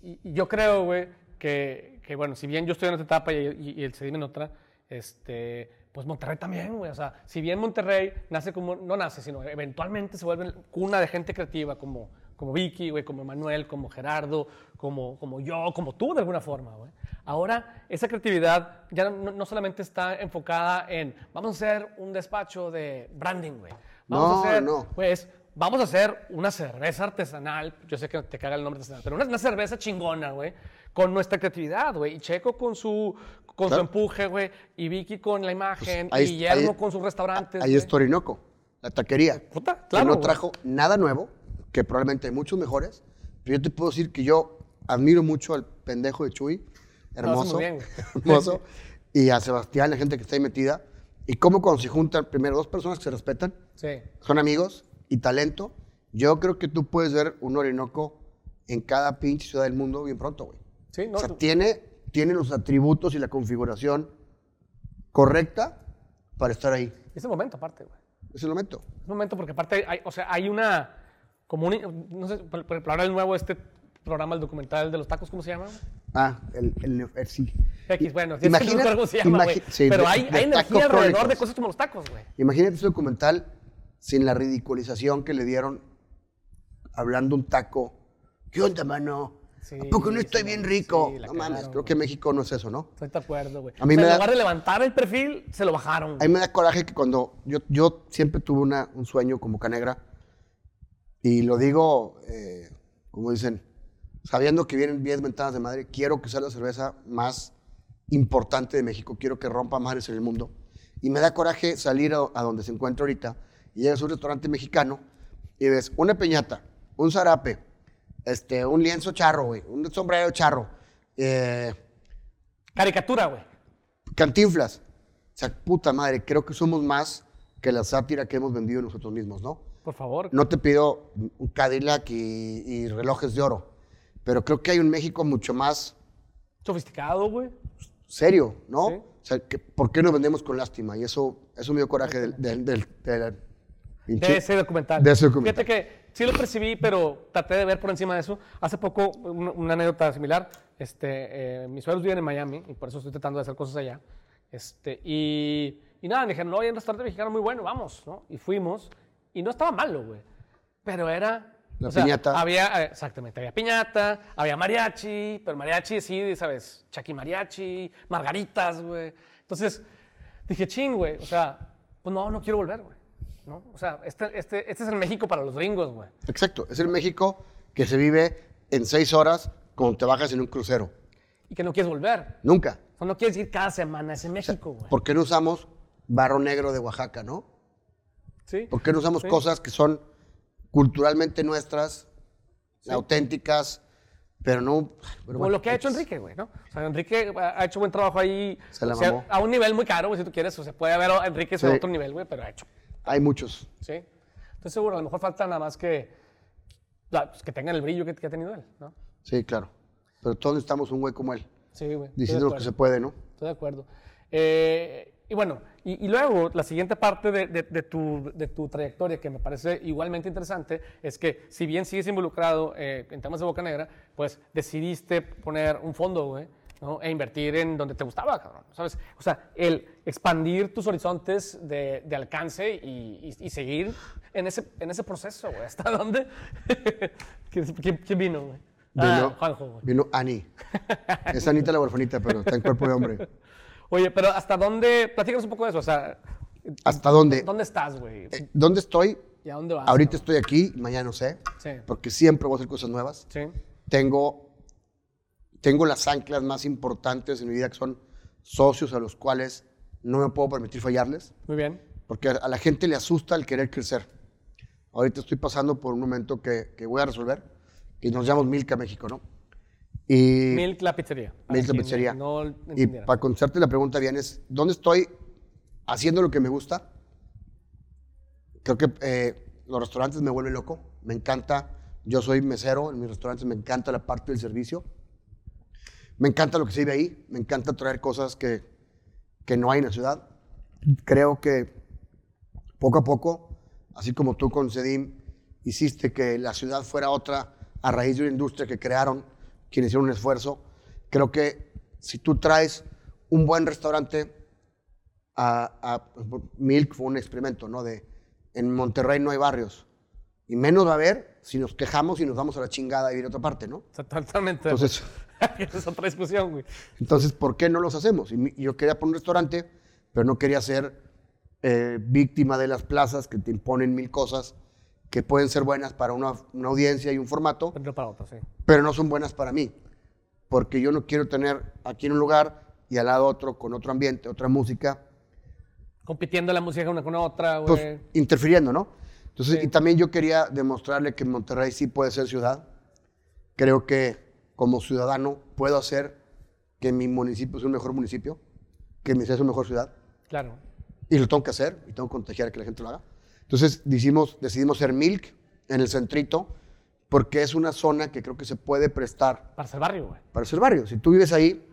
y, y, yo creo, güey, que, que, bueno, si bien yo estoy en otra etapa y, el CEDIM en otra, este, pues Monterrey también, güey. O sea, si bien Monterrey nace como, no nace, sino eventualmente se vuelve cuna de gente creativa como, como Vicky, güey, como Manuel, como Gerardo, como, como yo, como tú de alguna forma, güey. Ahora, esa creatividad ya no, no, solamente está enfocada en, vamos a hacer un despacho de branding, güey. Vamos no, a hacer, no. pues, vamos a hacer una cerveza artesanal, yo sé que te caga el nombre artesanal, pero una, una cerveza chingona, güey, con nuestra creatividad, güey. Y Checo con su, con Claro. su empuje, güey, y Vicky con la imagen, Pues ahí- y Guillermo ahí- con sus restaurantes. Ahí güey. es Torinoco, la taquería. Puta, que claro, no güey. trajo nada nuevo, que probablemente hay muchos mejores, pero yo te puedo decir que yo admiro mucho al pendejo de Chuy, hermoso, bien, hermoso, y a Sebastián, la gente que está ahí metida, y cómo cuando se juntan primero dos personas que se respetan, Sí. son amigos y talento, yo creo que tú puedes ver un Orinoco en cada pinche ciudad del mundo bien pronto, güey. Sí, no, o sea, tú- tiene, tiene los atributos y la configuración correcta para estar ahí. Es el momento, aparte, güey. Es el momento. Es el momento porque aparte hay, o sea, hay una, como un, no sé, ejemplo, ahora el nuevo este programa, el documental de los tacos, ¿cómo se llama? Ah, el, el, el- sí. X, bueno, sí, es que imagina- recuerdo cómo se llama, güey. sí, Pero de- hay, de hay energía alrededor de Chronicles. cosas como los tacos, güey. Imagínate ese documental sin la ridiculización que le dieron hablando un taco. ¿Qué onda, mano? Sí, ¿A poco no estoy sí, bien sí, rico? la no mames, creo que México no es eso, ¿no? Estoy de acuerdo, güey. A mí O sea, me en da- lugar de levantar el perfil, se lo bajaron. A güey. mí me da coraje que cuando yo, yo siempre tuve una, un sueño como canegra, y lo digo, eh, como dicen, sabiendo que vienen 10 ventanas de madre, quiero que sea la cerveza más importante de México, quiero que rompa madres en el mundo. Y me da coraje salir a, a donde se encuentra ahorita y llegas a un restaurante mexicano y ves una peñata, un zarape, este, un lienzo charro, güey, un sombrero charro, eh, Caricatura, güey. Cantinflas. O sea, puta madre, creo que somos más que la sátira que hemos vendido nosotros mismos, ¿no? Por favor. No te pido un Cadillac y, y relojes de oro, pero creo que hay un México mucho más Sofisticado, güey. serio, ¿no? Sí. O sea, que, ¿por qué nos vendemos con lástima? Y eso, eso me dio coraje del... del, del- del- De ese documental. De ese documental. Fíjate que sí lo percibí, pero traté de ver por encima de eso. Hace poco, un- una, anécdota similar. Este, eh, mis suegros viven en Miami y por eso estoy tratando de hacer cosas allá. Este, y, y nada, me dijeron, no, hay un restaurante mexicano muy bueno, vamos, ¿no? Y fuimos, y no estaba malo, güey. Pero era... La o sea, piñata. Había, eh, exactamente, había piñata, había mariachi, pero mariachi sí, ¿sabes? Chaki mariachi, margaritas, güey. Entonces, dije, ching, güey, o sea, pues no, no quiero volver, güey. ¿no? O sea, este, este, este es el México para los gringos, güey. Exacto, es el México que se vive en seis horas cuando te bajas en un crucero. Y que no quieres volver. Nunca. O sea, no quieres ir cada semana a ese México, güey. ¿Por qué no usamos barro negro de Oaxaca, no? ¿Sí? ¿Por qué no usamos Sí. cosas que son culturalmente nuestras, auténticas, pero no... pero Como bueno, lo que ha hecho X. Enrique, güey, ¿no? O sea, Enrique ha hecho buen trabajo ahí. Se la o sea, mamó. a un nivel muy caro, güey, si tú quieres. O sea, puede haber a Enrique a otro nivel, güey, pero ha hecho. Hay muchos. ¿Sí? Estoy seguro, a lo mejor falta nada más que, pues, que tengan el brillo que, que ha tenido él, ¿no? Sí, claro. Pero todos necesitamos un güey como él, Sí, güey. diciendo que acuerdo. se puede, ¿no? Estoy de acuerdo. Eh, y bueno, y, y luego la siguiente parte de, de- de tu, de tu trayectoria que me parece igualmente interesante es que si bien sigues involucrado eh, en temas de Boca Negra, pues decidiste poner un fondo, güey, ¿no? E invertir en donde te gustaba, cabrón, ¿sabes? O sea, el expandir tus horizontes de, alcance y, y- y seguir en ese, en ese proceso, güey. ¿Hasta dónde? ¿Quién, quién- vino, güey? Ah, Vino, Juanjo, güey. vino Ani. Es Anita la huerfanita, pero está en cuerpo de hombre. Oye, pero ¿hasta dónde? Platícanos un poco de eso. O sea, ¿Hasta dónde? ¿Dónde estás, güey? Eh, ¿Dónde estoy? ¿Y a dónde vas? Ahorita estoy aquí, mañana no sé. Sí. Porque siempre voy a hacer cosas nuevas. Sí. Tengo, tengo las anclas más importantes en mi vida que son socios a los cuales no me puedo permitir fallarles. Muy bien. Porque a la gente le asusta el querer crecer. Ahorita estoy pasando por un momento que, que voy a resolver, que nos llamamos Milka México, ¿no? Y Milk la pizzería. Milk la pizzería. No y para contestarte la pregunta bien es, ¿dónde estoy haciendo lo que me gusta? Creo que eh, los restaurantes me vuelven loco, me encanta, yo soy mesero en mis restaurantes, me encanta la parte del servicio, me encanta lo que se vive ahí, me encanta traer cosas que, que no hay en la ciudad. Creo que poco a poco, así como tú con Sedim hiciste que la ciudad fuera otra a raíz de una industria que crearon, quienes hicieron un esfuerzo, creo que si tú traes un buen restaurante a, a- Milk fue un experimento, ¿no? De en Monterrey no hay barrios y menos va a haber si nos quejamos y nos vamos a la chingada y ir a otra parte, ¿no? Totalmente. Entonces, es otra discusión, güey. entonces, ¿por qué no los hacemos? Y mi- yo quería poner un restaurante, pero no quería ser eh, víctima de las plazas que te imponen mil cosas que pueden ser buenas para una, una audiencia y un formato, Pero para otro, sí. pero no son buenas para mí. Porque yo no quiero tener aquí en un lugar y al lado otro con otro ambiente, otra música, Compitiendo la música una con otra, güey. pues interfiriendo, ¿no? Entonces, Sí. y también yo quería demostrarle que Monterrey sí puede ser ciudad. Creo que como ciudadano puedo hacer que mi municipio sea un mejor municipio, que mi ciudad sea una mejor ciudad. claro. Y lo tengo que hacer y tengo que contagiar a que la gente lo haga. Entonces decidimos, decidimos ser Milk en el centrito porque es una zona que creo que se puede prestar Para ser barrio, güey. para ser barrio. Si tú vives ahí,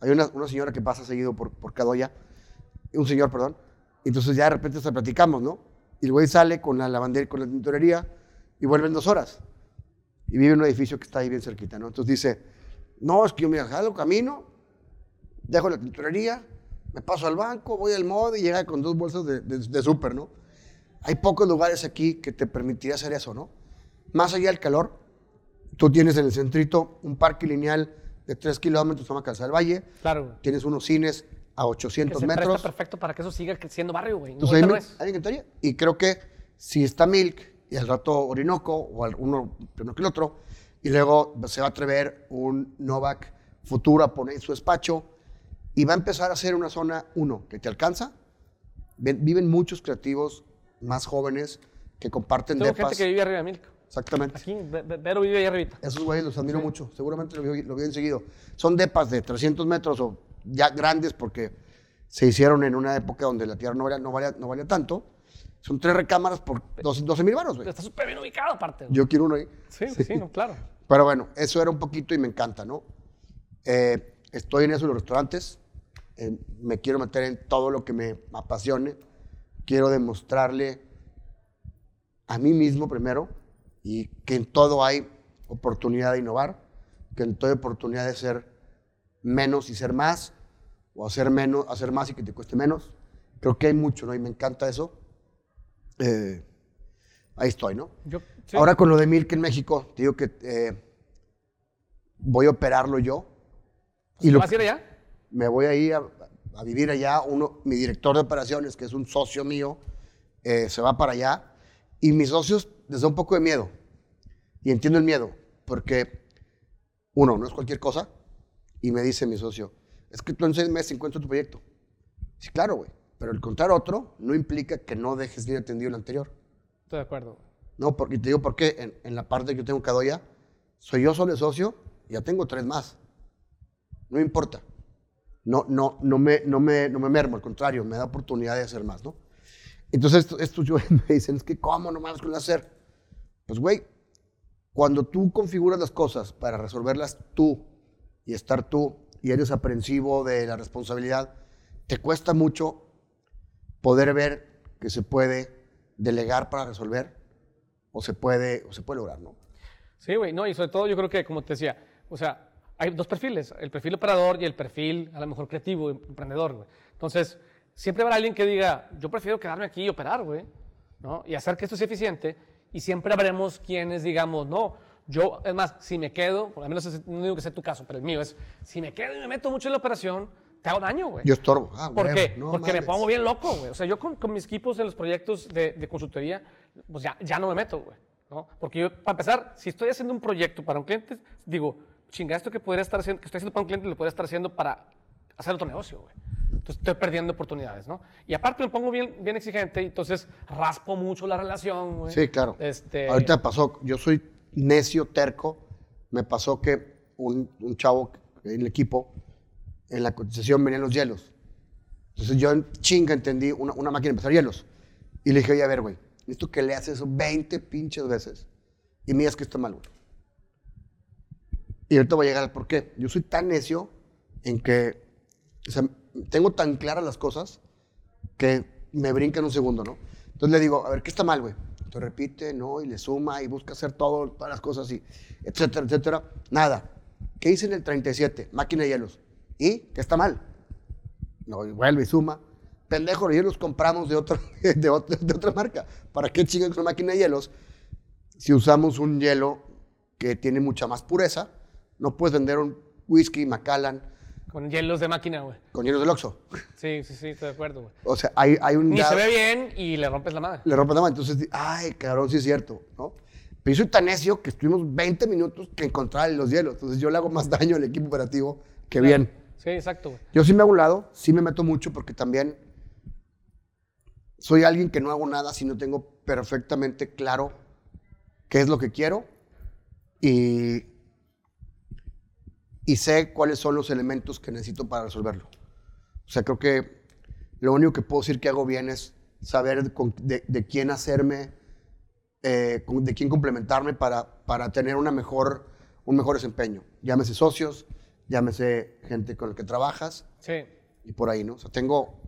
hay una, una señora que pasa seguido por, por Cadoya, un señor, perdón, entonces ya de repente se platicamos, ¿no? Y el güey sale con la lavandería, con la tintorería y vuelve en dos horas. Y vive en un edificio que está ahí bien cerquita, ¿no? Entonces dice, no, es que yo me jalo, camino, dejo la tintorería, me paso al banco, voy al mod y llega con dos bolsas de, de, de súper, ¿no? Hay pocos lugares aquí que te permitiría hacer eso, ¿no? Más allá del calor, tú tienes en el centrito un parque lineal de 3 kilómetros, se llama Casa del Valle, Claro, tienes unos cines a Que 800 se presta metros. perfecto para que eso siga siendo barrio, güey. No, Entonces, ahorita ahí no me- ahí me. Y creo que si está Milk y al rato Orinoco, o al- uno primero que el otro, y luego se va a atrever un Novak futuro a poner su despacho, y va a empezar a ser una zona, uno, que te alcanza. Ven- viven muchos creativos más jóvenes que comparten Tengo depas. gente que vive arriba de Milk. Exactamente. Aquí, Ve- Ve- Vero vive ahí arribita. Esos güeyes los admiro mucho, seguramente lo vio, lo enseguido. Son depas de 300 metros o ya grandes porque se hicieron en una época donde la tierra no valía, no valía, no valía tanto. Son tres recámaras por 12 mil baros, güey. Está súper bien ubicado, aparte. güey. Yo quiero uno ahí. Sí, sí, no, claro. Pero bueno, eso era un poquito y me encanta, ¿no? Eh, estoy en eso de los restaurantes. Eh, me quiero meter en todo lo que me apasione. Quiero demostrarle a mí mismo primero y que en todo hay oportunidad de innovar, que en todo hay oportunidad de ser menos y ser más, o hacer, menos, hacer más y que te cueste menos. Creo que hay mucho, ¿no? Y me encanta eso. Eh, ahí estoy, ¿no? Yo, sí. Ahora con lo de Milk en México, te digo que eh, voy a operarlo yo. Y ¿Vas a ir allá? me voy a ir a, a vivir allá. Uno, mi director de operaciones, que es un socio mío, eh, se va para allá. Y mis socios les da un poco de miedo. Y entiendo el miedo, porque uno, no es cualquier cosa. Y me dice mi socio, es que tú en seis meses encuentras tu proyecto. Sí, claro, güey. Pero el contar otro no implica que no dejes bien atendido el anterior. Estoy de acuerdo. No, porque te digo por qué. En, en la parte que yo tengo Cadoya, soy yo solo el socio ya tengo tres más. No importa. No, no, no, me, no, me, no me mermo, al contrario, me da oportunidad de hacer más, ¿no? Entonces, estos, estos yo me dicen, es que, ¿cómo no mames con hacer? Pues, güey, cuando tú configuras las cosas para resolverlas tú y estar tú y eres aprensivo de la responsabilidad, te cuesta mucho poder ver que se puede delegar para resolver o se puede, o se puede lograr, ¿no? Sí, güey, no, y sobre todo yo creo que, como te decía, o sea, hay dos perfiles, el perfil operador y el perfil, a lo mejor, creativo, emprendedor, güey. Entonces, siempre habrá alguien que diga, yo prefiero quedarme aquí y operar, güey, ¿no? Y hacer que esto sea eficiente, y siempre habremos quienes digamos, no, yo, es más, si me quedo, por lo menos no digo que sea tu caso, pero el mío es, si me quedo y me meto mucho en la operación, te hago daño, güey. Yo estorbo. Ah, ¿Por qué? no Porque me pongo bien loco, güey. O sea, yo con, con mis equipos en los proyectos de, de consultoría, pues ya, ya no me meto, güey. ¿no? Porque yo, para empezar, si estoy haciendo un proyecto para un cliente, digo, chinga, esto que podría estar haciendo, que estoy haciendo para un cliente, lo podría estar haciendo para hacer otro negocio, güey. Entonces estoy perdiendo oportunidades, ¿no? Y aparte me pongo bien, bien exigente y entonces raspo mucho la relación, güey. Sí, claro. Este, Ahorita pasó, yo soy necio, terco. Me pasó que un, un chavo en el equipo, en la cotización venían los hielos. Entonces yo en chinga entendí una, una máquina de empezar hielos. Y le dije, oye, a ver, güey, necesito que le haces eso 20 pinches veces y miras que está mal, güey. Y ahorita voy a llegar al por qué. Yo soy tan necio en que, o sea, tengo tan claras las cosas que me brinca en un segundo, ¿no? Entonces le digo, a ver, ¿qué está mal, güey? Entonces repite, ¿no? Y le suma y busca hacer todo, todas las cosas y etcétera, etcétera. Nada. ¿Qué hice en el 37? Máquina de hielos. ¿Y? ¿Qué está mal? No, y vuelve y suma. Pendejo, los hielos compramos de, otro, de, otra, de otra marca. ¿Para qué chingan con una máquina de hielos? Si usamos un hielo que tiene mucha más pureza, no puedes vender un whisky Macallan Con hielos de máquina, güey. con hielos del Oxxo. Sí, sí, sí, estoy de acuerdo, güey. O sea, hay, hay un... Ni se ve bien y le rompes la madre. le rompe la mano. Entonces, ay, cabrón, sí es cierto, ¿no? Pero yo soy tan necio que estuvimos 20 minutos que encontrar los hielos. Entonces yo le hago más daño al equipo operativo que bien. Sí, exacto, güey. Yo sí me hago un lado, sí me meto mucho porque también soy alguien que no hago nada si no tengo perfectamente claro qué es lo que quiero y, y sé cuáles son los elementos que necesito para resolverlo. O sea, creo que lo único que puedo decir que hago bien es saber de, de quién hacerme, eh, de quién complementarme para, para tener una mejor, un mejor desempeño. Llámese socios, llámese gente con la que trabajas Sí. y por ahí, ¿no? O sea, tengo,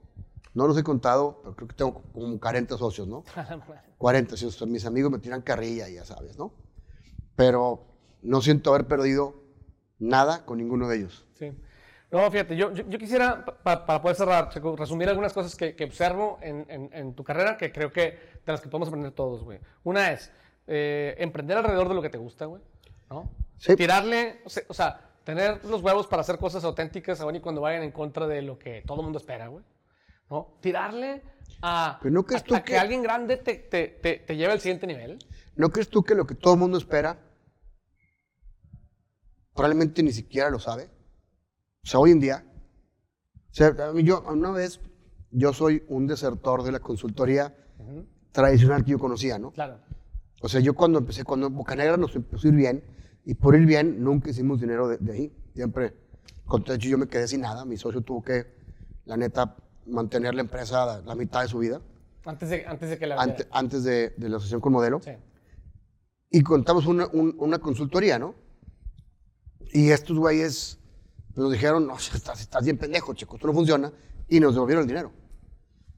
no los he contado, pero creo que tengo como 40 socios, ¿no? 40, sí, o sea, mis amigos me tiran carrilla, ya sabes, ¿no? Pero no siento haber perdido nada con ninguno de ellos. Sí. No, fíjate, yo, yo, yo quisiera, pa- pa- para poder cerrar, Checo, resumir algunas cosas que, que observo en, en- en tu carrera que creo que de las que podemos aprender todos, güey. Una es eh, emprender alrededor de lo que te gusta, güey. ¿No? Sí. Tirarle, o sea, tener los huevos para hacer cosas auténticas aún y cuando vayan en contra de lo que todo el mundo espera, güey. ¿No? Tirarle a, ¿no a- a que que- alguien grande te, te, te, te lleve al siguiente nivel. ¿No crees tú que lo que todo el mundo espera probablemente ni siquiera lo sabe? O sea, hoy en día, o sea, yo, una vez, yo soy un desertor de la consultoría tradicional que yo conocía, ¿no? Claro. O sea, yo cuando empecé, cuando Bocanegra nos empezó a ir bien, y por ir bien nunca hicimos dinero de, de ahí. Siempre, con hecho, yo me quedé sin nada. Mi socio tuvo que, la neta, mantener la empresa la, la mitad de su vida, Antes de, antes de que la ante- antes de, de la asociación con Modelo. Sí. Y contamos una, un- una consultoría, ¿no? Y estos güeyes nos dijeron, no, estás, estás bien pendejo, chico, esto no funciona. Y nos devolvieron el dinero.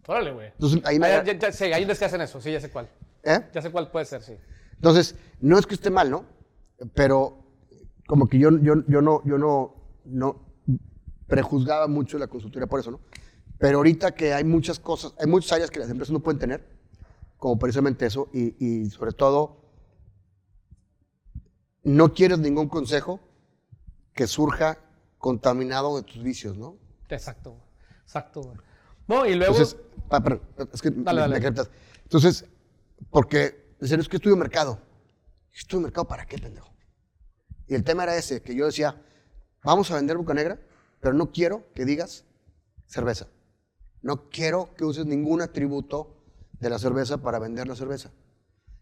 Órale, güey. Entonces, ahí me... Ah, ya, ya, ya sé, hay unos que hacen eso, sí, ya sé cuál. ¿Eh? Ya sé cuál puede ser, sí. Entonces, no es que esté mal, ¿no? Pero como que yo, yo, yo, no, yo no, no prejuzgaba mucho la consultoría por eso, ¿no? Pero ahorita que hay muchas cosas, hay muchas áreas que las empresas no pueden tener, como precisamente eso, y, y sobre todo, no quieres ningún consejo que surja contaminado de tus vicios, ¿no? Exacto. Exacto. No, y luego. Entonces, pa- perdón, es que me- Dale, dale. me crepas. Entonces, porque, en serio, es que estudio mercado. ¿Estudio mercado para qué, pendejo? Y el tema era ese, que yo decía, vamos a vender Boca Negra, pero no quiero que digas cerveza. No quiero que uses ningún atributo de la cerveza para vender la cerveza.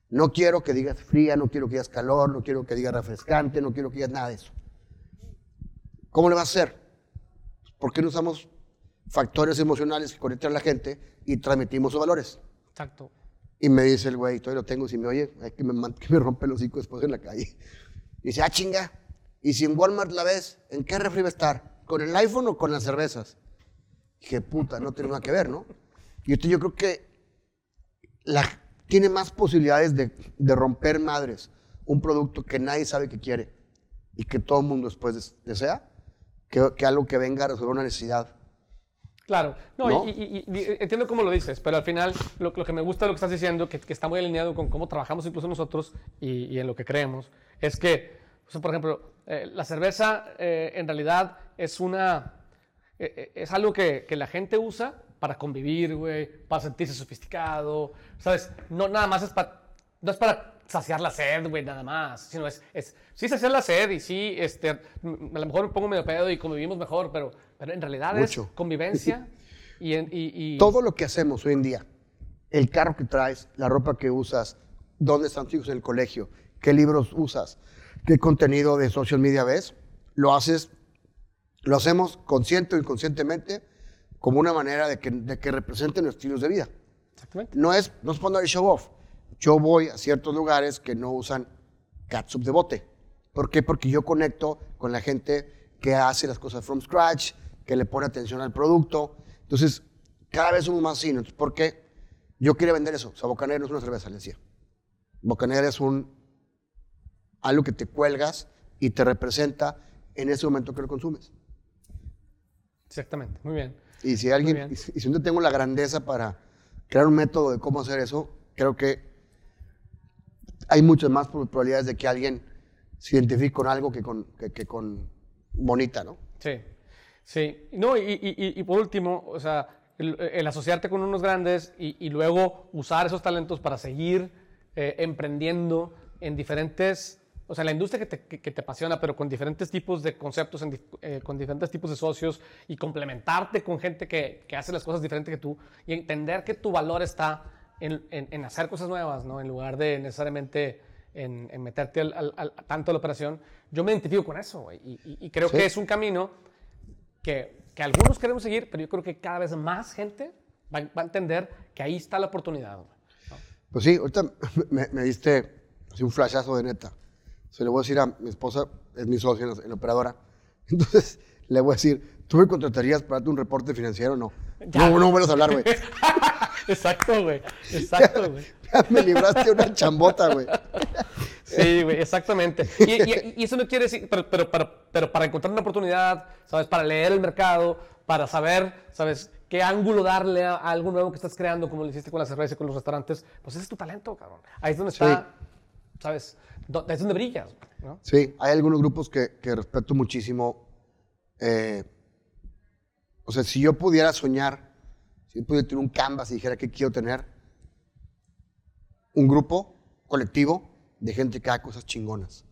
No quiero que digas fría, no quiero que digas calor, no quiero que digas refrescante, no quiero que digas nada de eso. ¿Cómo le vas a hacer? ¿Por qué no usamos factores emocionales que conectan a la gente y transmitimos sus valores? Exacto. Y me dice el güey, todavía lo tengo, si me oye, hay que me, que me rompe el hocico después en la calle. Y dice, ah, chinga, y si en Walmart la ves, ¿en qué refri va a estar? ¿Con el iPhone o con las cervezas? Dije, puta, no tiene nada que ver, ¿no? Y esto yo creo que la, tiene más posibilidades de, de romper madres un producto que nadie sabe que quiere y que todo el mundo después des- desea, que, que algo que venga a resolver una necesidad. Claro. No, ¿No? Y, y- y- y entiendo cómo lo dices, pero al final lo, lo que me gusta de lo que estás diciendo, que, que está muy alineado con cómo trabajamos incluso nosotros y, y en lo que creemos, es que, o sea, por ejemplo, eh, la cerveza eh, en realidad es una. e, e, es algo que, que la gente usa para convivir, güey, para sentirse sofisticado, ¿sabes? No nada más es para, no es para saciar la sed, güey, nada más, sino es, es, sí saciar la sed y sí, este, a lo mejor me pongo medio pedo y convivimos mejor, pero, pero en realidad es convivencia y, y, Todo lo que hacemos hoy en día, el carro que traes, la ropa que usas, dónde están tus hijos en el colegio, qué libros usas, qué contenido de social media ves, lo haces, lo hacemos consciente o inconscientemente como una manera de que, de que representen nuestros estilos de vida. Exactamente. No es, no es poner el show off. Yo voy a ciertos lugares que no usan catsup de bote. ¿Por qué? Porque yo conecto con la gente que hace las cosas from scratch, que le pone atención al producto. Entonces, cada vez somos más. Entonces, ¿por qué? Yo quiero vender eso. O sea, Bocanegra no es una cerveza, le decía. Bocanegra es un, algo que te cuelgas y te representa en ese momento que lo consumes. Exactamente, muy bien. Y si alguien, y si yo tengo la grandeza para crear un método de cómo hacer eso, creo que hay muchas más probabilidades de que alguien se identifique con algo que con, que, con bonita, ¿no? Sí, sí. No, y, y, por último, o sea, el, asociarte con unos grandes y, luego usar esos talentos para seguir eh, emprendiendo en diferentes o sea, la industria que te, que, te, apasiona, pero con diferentes tipos de conceptos, eh, con diferentes tipos de socios y complementarte con gente que, que, hace las cosas diferentes que tú y entender que tu valor está en, en, hacer cosas nuevas, ¿no? En lugar de necesariamente en, meterte al, tanto a la operación. Yo me identifico con eso, y, y, creo que es un camino que, que, algunos queremos seguir, pero yo creo que cada vez más gente va, va a entender que ahí está la oportunidad. Pues sí, ahorita me, me diste un flashazo de neta. Se le voy a decir a mi esposa, es mi socia en la, operadora. Entonces le voy a decir, ¿tú me contratarías para darte un reporte financiero? No. No, no vuelvas a hablar, güey. Exacto, güey. Exacto, güey. me libraste una chambota, güey. Sí, güey, exactamente. Y, eso no quiere decir, pero, pero, pero, para encontrar una oportunidad, ¿sabes? Para leer el mercado, para saber, ¿sabes? qué ángulo darle a, algo nuevo que estás creando, como lo hiciste con la cerveza y con los restaurantes, pues ese es tu talento, cabrón. Ahí es donde está, ¿sabes? es donde brillas. ¿no? Sí, hay algunos grupos que, que respeto muchísimo. Eh, o sea, si yo pudiera soñar, si yo pudiera tener un canvas y dijera que quiero tener, un grupo colectivo de gente que haga cosas chingonas.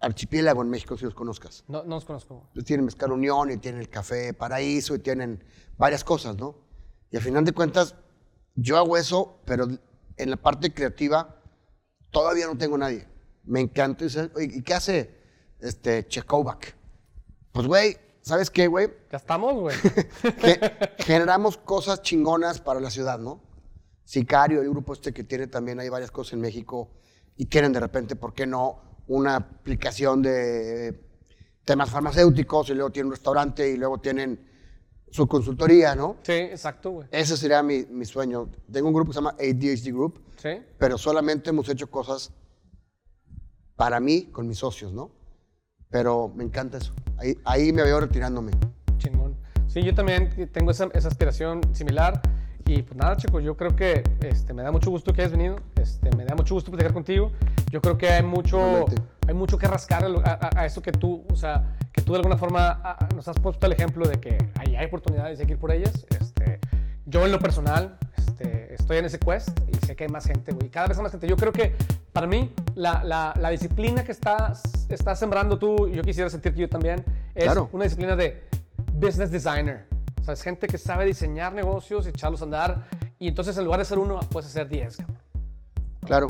Archipiélago en México, si los conozcas. No, no los conozco. tienen Mezcal Unión y tienen el Café Paraíso y tienen varias cosas, ¿no? Y al final de cuentas, yo hago eso, pero en la parte creativa Todavía no tengo nadie. Me encanta. ¿Y qué hace este Chekovac? Pues, güey, ¿sabes qué, güey? Ya estamos, güey. generamos cosas chingonas para la ciudad, ¿no? Sicario, el grupo este que tiene también, hay varias cosas en México y quieren de repente, ¿por qué no? Una aplicación de temas farmacéuticos y luego tienen un restaurante y luego tienen su consultoría, ¿no? Sí, exacto, güey. Ese sería mi, mi, sueño. Tengo un grupo que se llama ADHD Group, sí. pero solamente hemos hecho cosas para mí con mis socios, ¿no? Pero me encanta eso. Ahí, ahí me veo retirándome. Chingón. Sí, yo también tengo esa, esa aspiración similar. Y pues nada, chicos, yo creo que este, me da mucho gusto que hayas venido. Este, me da mucho gusto platicar contigo. Yo creo que hay mucho, hay mucho que rascar a, eso que tú, o sea, que tú de alguna forma nos has puesto el ejemplo de que ahí hay oportunidades y hay que ir por ellas. Este, yo en lo personal este, estoy en ese quest y sé que hay más gente, güey. Cada vez hay más gente. Yo creo que para mí la, la, la disciplina que estás, estás sembrando tú, y yo quisiera sentir que yo también, es una disciplina de business designer. O sea, es gente que sabe diseñar negocios, echarlos a andar. Y entonces en lugar de ser uno, puedes ser 10. Claro.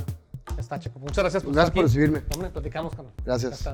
Está, chico. Muchas gracias por Gracias por recibirme. Hombre, platicamos, Gracias.